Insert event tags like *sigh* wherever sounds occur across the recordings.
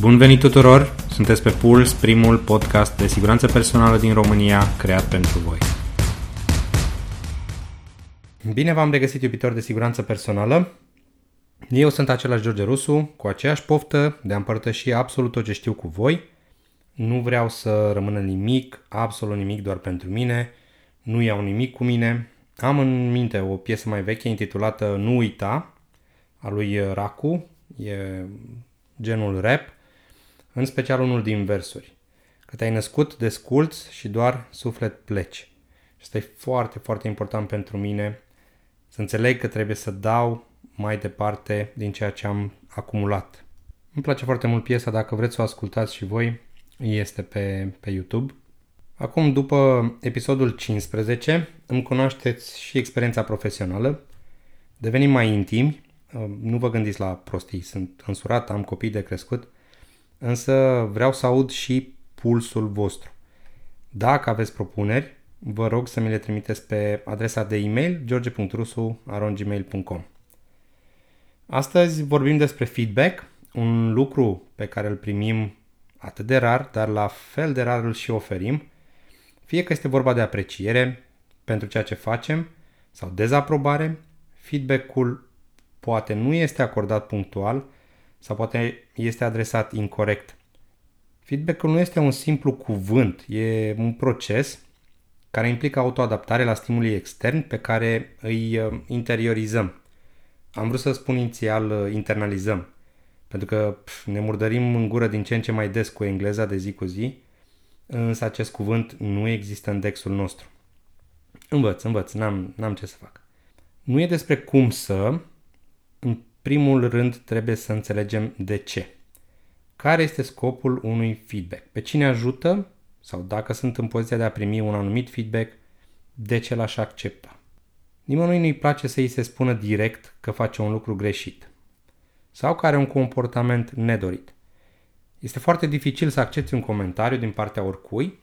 Bun venit tuturor! Sunteți pe Puls, primul podcast de siguranță personală din România creat pentru voi. Bine v-am regăsit iubitori de siguranță personală. Eu sunt același George Rusu, cu aceeași poftă de a împărtăși absolut tot ce știu cu voi. Nu vreau să rămână nimic, absolut nimic doar pentru mine. Nu iau nimic cu mine. Am în minte o piesă mai veche intitulată Nu uita, a lui Raku. E genul rap în special unul din versuri. Că te-ai născut, desculți și doar suflet pleci. Și asta e foarte, foarte important pentru mine să înțeleg că trebuie să dau mai departe din ceea ce am acumulat. Îmi place foarte mult piesa, dacă vreți să o ascultați și voi, este pe, pe YouTube. Acum, după episodul 15, îmi cunoașteți și experiența profesională, devenim mai intimi, nu vă gândiți la prostii, sunt însurat, am copii de crescut, însă vreau să aud și pulsul vostru. Dacă aveți propuneri, vă rog să mi le trimiteți pe adresa de e-mail george.rusu.gmail.com Astăzi vorbim despre feedback, un lucru pe care îl primim atât de rar, dar la fel de rar îl și oferim, fie că este vorba de apreciere pentru ceea ce facem sau dezaprobare, feedback-ul poate nu este acordat punctual sau poate este adresat incorrect. Feedback-ul nu este un simplu cuvânt, e un proces care implică autoadaptare la stimulii externi pe care îi uh, interiorizăm. Am vrut să spun inițial uh, internalizăm, pentru că pf, ne murdărim în gură din ce în ce mai des cu engleza de zi cu zi, însă acest cuvânt nu există în dexul nostru. Învăț, învăț, n-am, n-am ce să fac. Nu e despre cum să, în primul rând trebuie să înțelegem de ce. Care este scopul unui feedback? Pe cine ajută sau dacă sunt în poziția de a primi un anumit feedback, de ce l-aș accepta? Nimănui nu-i place să îi se spună direct că face un lucru greșit sau că are un comportament nedorit. Este foarte dificil să accepti un comentariu din partea oricui,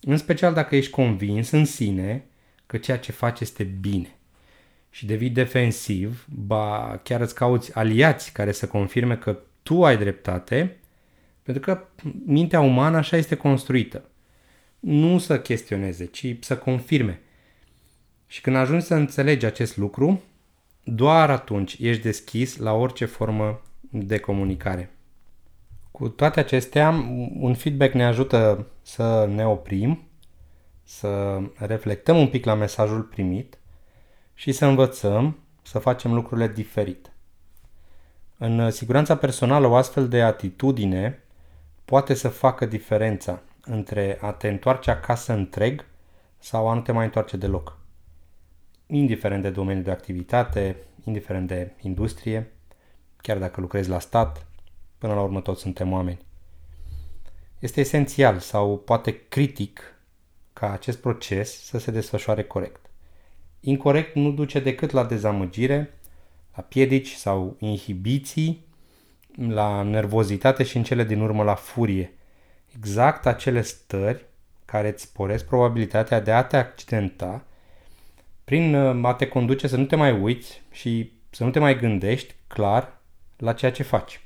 în special dacă ești convins în sine că ceea ce faci este bine și devii defensiv, ba chiar îți cauți aliați care să confirme că tu ai dreptate, pentru că mintea umană așa este construită. Nu să chestioneze, ci să confirme. Și când ajungi să înțelegi acest lucru, doar atunci ești deschis la orice formă de comunicare. Cu toate acestea, un feedback ne ajută să ne oprim, să reflectăm un pic la mesajul primit și să învățăm să facem lucrurile diferit. În siguranța personală, o astfel de atitudine poate să facă diferența între a te întoarce acasă întreg sau a nu te mai întoarce deloc. Indiferent de domeniul de activitate, indiferent de industrie, chiar dacă lucrezi la stat, până la urmă toți suntem oameni. Este esențial sau poate critic ca acest proces să se desfășoare corect incorrect nu duce decât la dezamăgire, la piedici sau inhibiții, la nervozitate și în cele din urmă la furie. Exact acele stări care îți sporesc probabilitatea de a te accidenta prin uh, a te conduce să nu te mai uiți și să nu te mai gândești clar la ceea ce faci.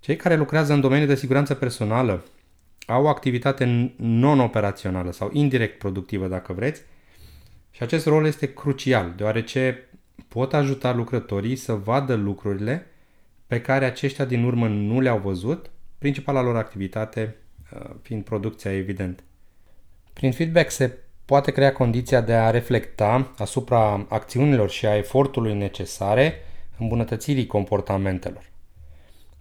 Cei care lucrează în domeniul de siguranță personală au o activitate non-operațională sau indirect productivă, dacă vreți, și acest rol este crucial, deoarece pot ajuta lucrătorii să vadă lucrurile pe care aceștia din urmă nu le-au văzut, principala lor activitate uh, fiind producția, evident. Prin feedback se poate crea condiția de a reflecta asupra acțiunilor și a efortului necesare îmbunătățirii comportamentelor,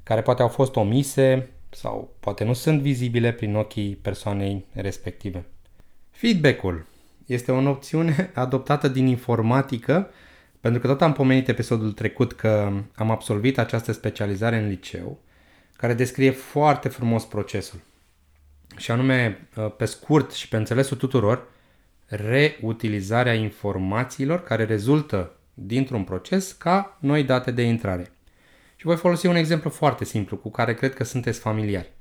care poate au fost omise sau poate nu sunt vizibile prin ochii persoanei respective. Feedback-ul este o opțiune adoptată din informatică, pentru că tot am pomenit episodul trecut că am absolvit această specializare în liceu, care descrie foarte frumos procesul. Și anume, pe scurt și pe înțelesul tuturor, reutilizarea informațiilor care rezultă dintr-un proces ca noi date de intrare. Și voi folosi un exemplu foarte simplu cu care cred că sunteți familiari.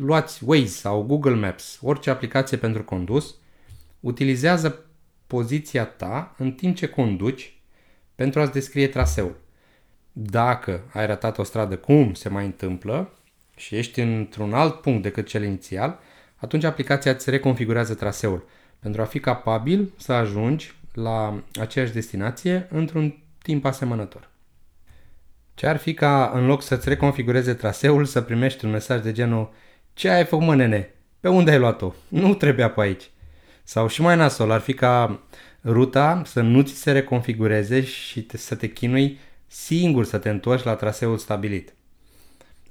Luați Waze sau Google Maps, orice aplicație pentru condus utilizează poziția ta în timp ce conduci pentru a-ți descrie traseul. Dacă ai ratat o stradă, cum se mai întâmplă, și ești într-un alt punct decât cel inițial, atunci aplicația îți reconfigurează traseul pentru a fi capabil să ajungi la aceeași destinație într-un timp asemănător. Ce ar fi ca în loc să-ți reconfigureze traseul să primești un mesaj de genul Ce ai făcut mă nene? Pe unde ai luat-o? Nu trebuia pe aici. Sau și mai nasol, ar fi ca ruta să nu ți se reconfigureze și te, să te chinui singur să te întorci la traseul stabilit.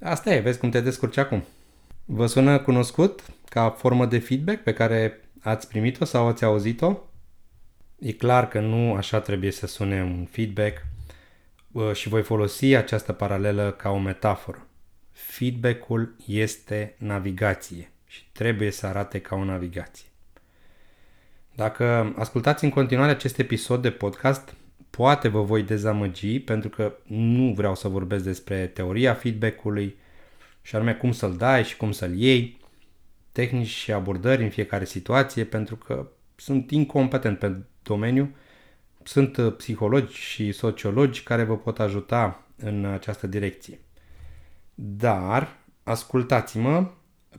Asta e, vezi cum te descurci acum. Vă sună cunoscut ca formă de feedback pe care ați primit-o sau ați auzit-o? E clar că nu așa trebuie să sune un feedback și voi folosi această paralelă ca o metaforă. Feedback-ul este navigație și trebuie să arate ca o navigație. Dacă ascultați în continuare acest episod de podcast, poate vă voi dezamăgi pentru că nu vreau să vorbesc despre teoria feedback-ului și anume cum să-l dai și cum să-l iei, tehnici și abordări în fiecare situație pentru că sunt incompetent pe domeniu. Sunt uh, psihologi și sociologi care vă pot ajuta în această direcție. Dar ascultați-mă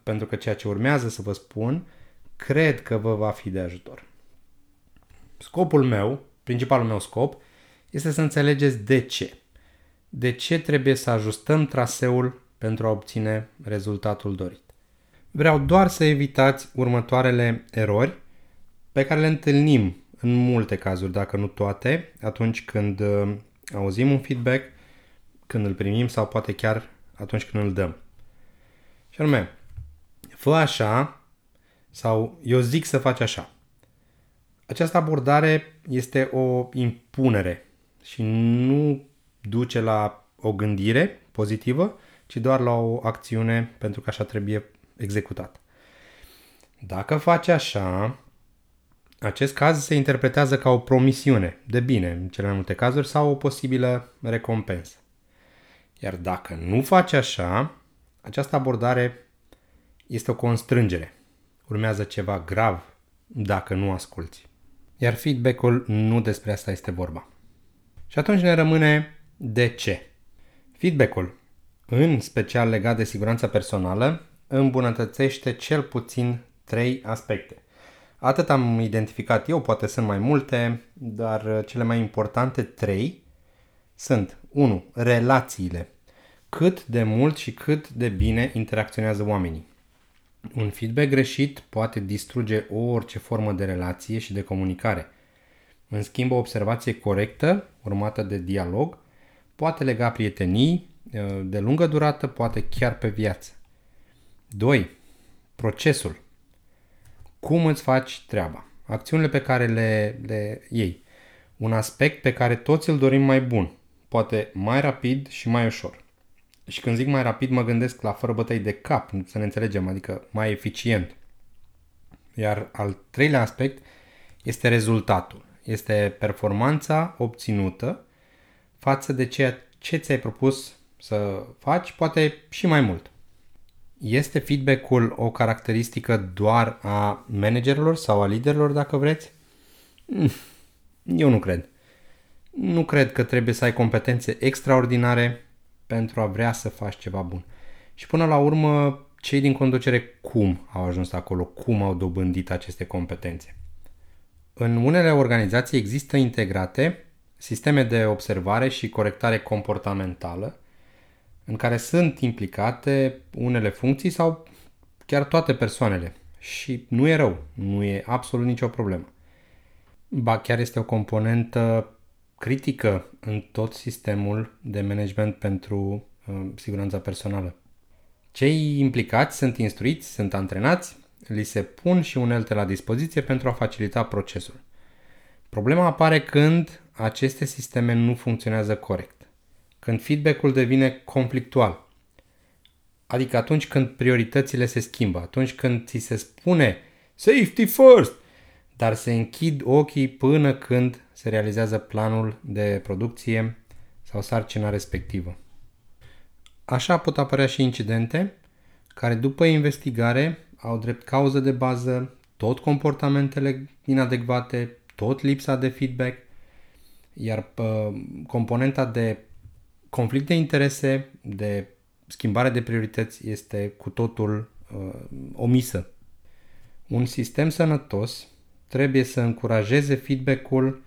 pentru că ceea ce urmează să vă spun cred că vă va fi de ajutor. Scopul meu, principalul meu scop, este să înțelegeți de ce. De ce trebuie să ajustăm traseul pentru a obține rezultatul dorit. Vreau doar să evitați următoarele erori pe care le întâlnim în multe cazuri, dacă nu toate, atunci când uh, auzim un feedback, când îl primim sau poate chiar atunci când îl dăm. Și anume, fă așa sau eu zic să faci așa. Această abordare este o impunere și nu duce la o gândire pozitivă, ci doar la o acțiune pentru că așa trebuie executat. Dacă faci așa, acest caz se interpretează ca o promisiune de bine în cele mai multe cazuri sau o posibilă recompensă. Iar dacă nu faci așa, această abordare este o constrângere. Urmează ceva grav dacă nu asculți. Iar feedback-ul nu despre asta este vorba. Și atunci ne rămâne de ce. Feedback-ul, în special legat de siguranța personală, îmbunătățește cel puțin trei aspecte. Atât am identificat eu, poate sunt mai multe, dar cele mai importante trei sunt 1. Relațiile. Cât de mult și cât de bine interacționează oamenii. Un feedback greșit poate distruge orice formă de relație și de comunicare. În schimb, o observație corectă, urmată de dialog, poate lega prietenii de lungă durată, poate chiar pe viață. 2. Procesul. Cum îți faci treaba? Acțiunile pe care le, le iei. Un aspect pe care toți îl dorim mai bun, poate mai rapid și mai ușor. Și când zic mai rapid, mă gândesc la fără bătăi de cap, să ne înțelegem, adică mai eficient. Iar al treilea aspect este rezultatul. Este performanța obținută față de ceea ce ți-ai propus să faci, poate și mai mult. Este feedback-ul o caracteristică doar a managerilor sau a liderilor, dacă vreți? Mm, eu nu cred. Nu cred că trebuie să ai competențe extraordinare pentru a vrea să faci ceva bun. Și până la urmă, cei din conducere cum au ajuns acolo, cum au dobândit aceste competențe. În unele organizații există integrate sisteme de observare și corectare comportamentală în care sunt implicate unele funcții sau chiar toate persoanele. Și nu e rău, nu e absolut nicio problemă. Ba chiar este o componentă critică în tot sistemul de management pentru uh, siguranța personală. Cei implicați sunt instruiți, sunt antrenați, li se pun și unelte la dispoziție pentru a facilita procesul. Problema apare când aceste sisteme nu funcționează corect când feedback-ul devine conflictual. Adică atunci când prioritățile se schimbă, atunci când ți se spune safety first, dar se închid ochii până când se realizează planul de producție sau sarcina respectivă. Așa pot apărea și incidente care după investigare au drept cauză de bază tot comportamentele inadecvate, tot lipsa de feedback, iar componenta de conflict de interese, de schimbare de priorități este cu totul uh, omisă. Un sistem sănătos trebuie să încurajeze feedback-ul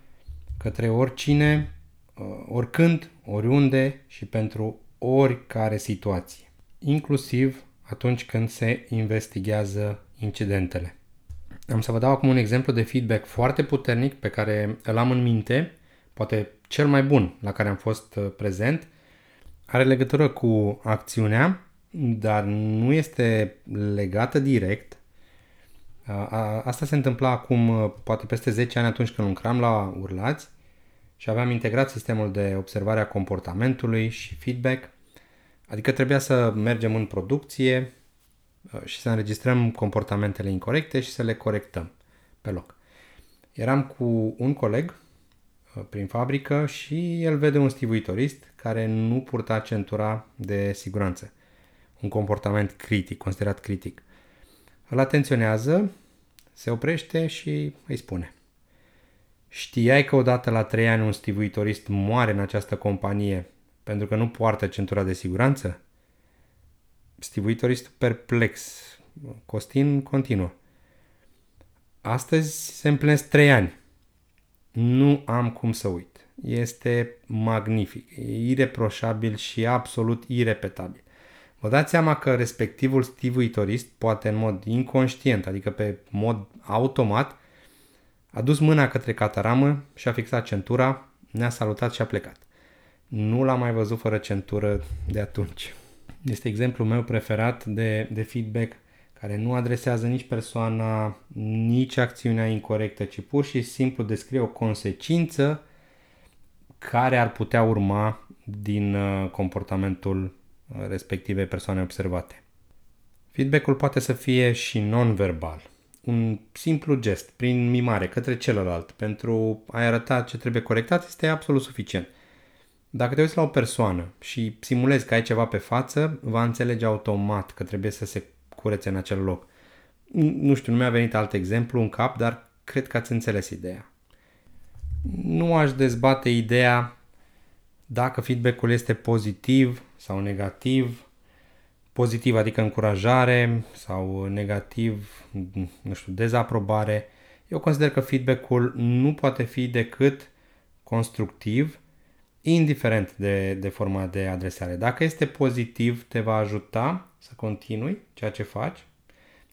către oricine, uh, oricând, oriunde și pentru oricare situație, inclusiv atunci când se investigează incidentele. Am să vă dau acum un exemplu de feedback foarte puternic pe care îl am în minte, poate cel mai bun la care am fost uh, prezent. Are legătură cu acțiunea, dar nu este legată direct. Asta se întâmpla acum uh, poate peste 10 ani atunci când lucram la Urlați și aveam integrat sistemul de observare a comportamentului și feedback. Adică trebuia să mergem în producție, Uh, și să înregistrăm comportamentele incorrecte și să le corectăm pe loc. Eram cu un coleg uh, prin fabrică și el vede un stivuitorist care nu purta centura de siguranță. Un comportament critic, considerat critic. Îl atenționează, se oprește și îi spune Știai că odată la trei ani un stivuitorist moare în această companie pentru că nu poartă centura de siguranță? stivuitorist perplex. Costin continuă. Astăzi se împlinesc trei ani. Nu am cum să uit. Este magnific, e ireproșabil și absolut irepetabil. Vă dați seama că respectivul stivuitorist, poate în mod inconștient, adică pe mod automat, a dus mâna către cataramă și a fixat centura, ne-a salutat și a plecat. Nu l-am mai văzut fără centură de atunci. Este exemplul meu preferat de, de feedback care nu adresează nici persoana, nici acțiunea incorrectă, ci pur și simplu descrie o consecință care ar putea urma din uh, comportamentul uh, respectivei persoane observate. Feedback-ul poate să fie și non-verbal. Un simplu gest, prin mimare, către celălalt, pentru a arăta ce trebuie corectat, este absolut suficient. Dacă te uiți la o persoană și simulezi că ai ceva pe față, va înțelege automat că trebuie să se curețe în acel loc. Nu știu, nu mi-a venit alt exemplu în cap, dar cred că ați înțeles ideea. Nu aș dezbate ideea dacă feedback-ul este pozitiv sau negativ. Pozitiv adică încurajare sau negativ, nu știu, dezaprobare. Eu consider că feedback-ul nu poate fi decât constructiv indiferent de, de forma de adresare. Dacă este pozitiv, te va ajuta să continui ceea ce faci.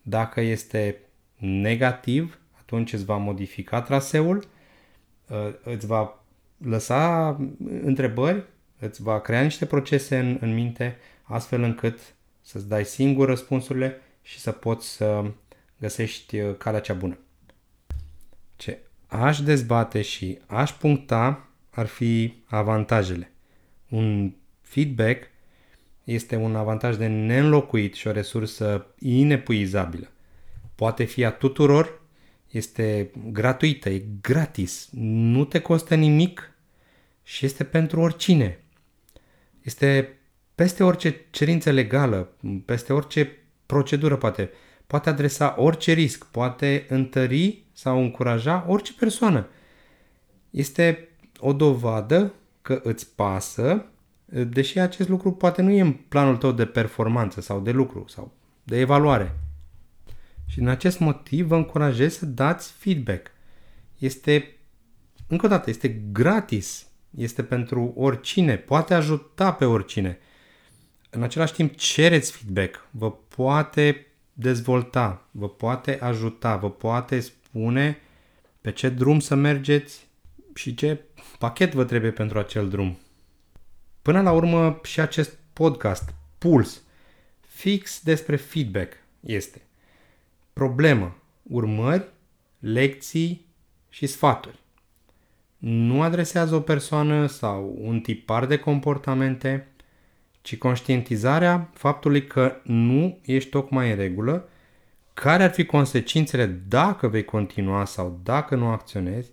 Dacă este negativ, atunci îți va modifica traseul, uh, îți va lăsa întrebări, îți va crea niște procese în, în minte, astfel încât să-ți dai singur răspunsurile și să poți să găsești uh, calea cea bună. Ce aș dezbate și aș puncta ar fi avantajele. Un feedback este un avantaj de neînlocuit și o resursă inepuizabilă. Poate fi a tuturor, este gratuită, e gratis, nu te costă nimic și este pentru oricine. Este peste orice cerință legală, peste orice procedură poate. Poate adresa orice risc, poate întări sau încuraja orice persoană. Este o dovadă că îți pasă, deși acest lucru poate nu e în planul tău de performanță sau de lucru sau de evaluare. Și din acest motiv vă încurajez să dați feedback. Este, încă o dată, este gratis. Este pentru oricine, poate ajuta pe oricine. În același timp, cereți feedback. Vă poate dezvolta, vă poate ajuta, vă poate spune pe ce drum să mergeți și ce pachet vă trebuie pentru acel drum. Până la urmă și acest podcast, Puls, fix despre feedback este. Problemă, urmări, lecții și sfaturi. Nu adresează o persoană sau un tipar de comportamente, ci conștientizarea faptului că nu ești tocmai în regulă, care ar fi consecințele dacă vei continua sau dacă nu acționezi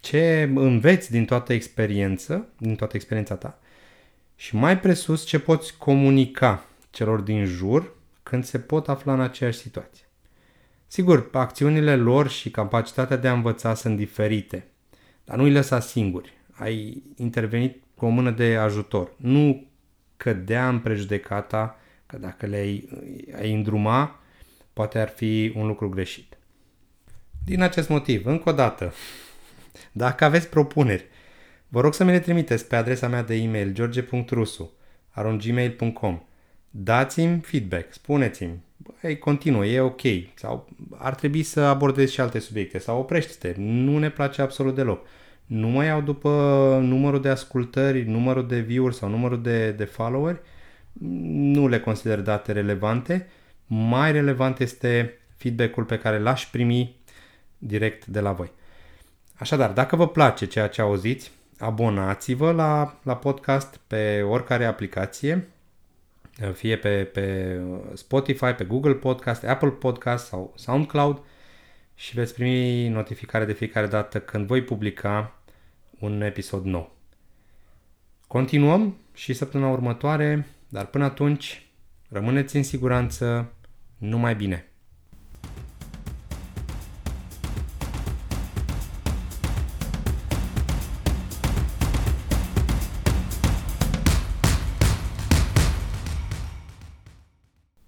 ce înveți din toată experiență, din toată experiența ta și mai presus ce poți comunica celor din jur când se pot afla în aceeași situație. Sigur, acțiunile lor și capacitatea de a învăța sunt diferite, dar nu îi lăsa singuri. Ai intervenit cu o mână de ajutor. Nu cădea în prejudecata că dacă le-ai ai îndruma, poate ar fi un lucru greșit. Din acest motiv, încă o dată, *laughs* dacă aveți propuneri, vă rog să mi le trimiteți pe adresa mea de e-mail george.rusu gmail.com Dați-mi feedback, spuneți-mi, băi, continuă, e ok, sau ar trebui să abordezi și alte subiecte, sau oprește-te, nu ne place absolut deloc. Nu mă iau după numărul de ascultări, numărul de view-uri sau numărul de, de followeri, nu le consider date relevante. Mai relevant este feedback-ul pe care l-aș primi direct de la voi. Așadar, dacă vă place ceea ce auziți, abonați-vă la, la podcast pe oricare aplicație, fie pe, pe Spotify, pe Google Podcast, Apple Podcast sau SoundCloud și veți primi notificare de fiecare dată când voi publica un episod nou. Continuăm și săptămâna următoare, dar până atunci rămâneți în siguranță, numai bine!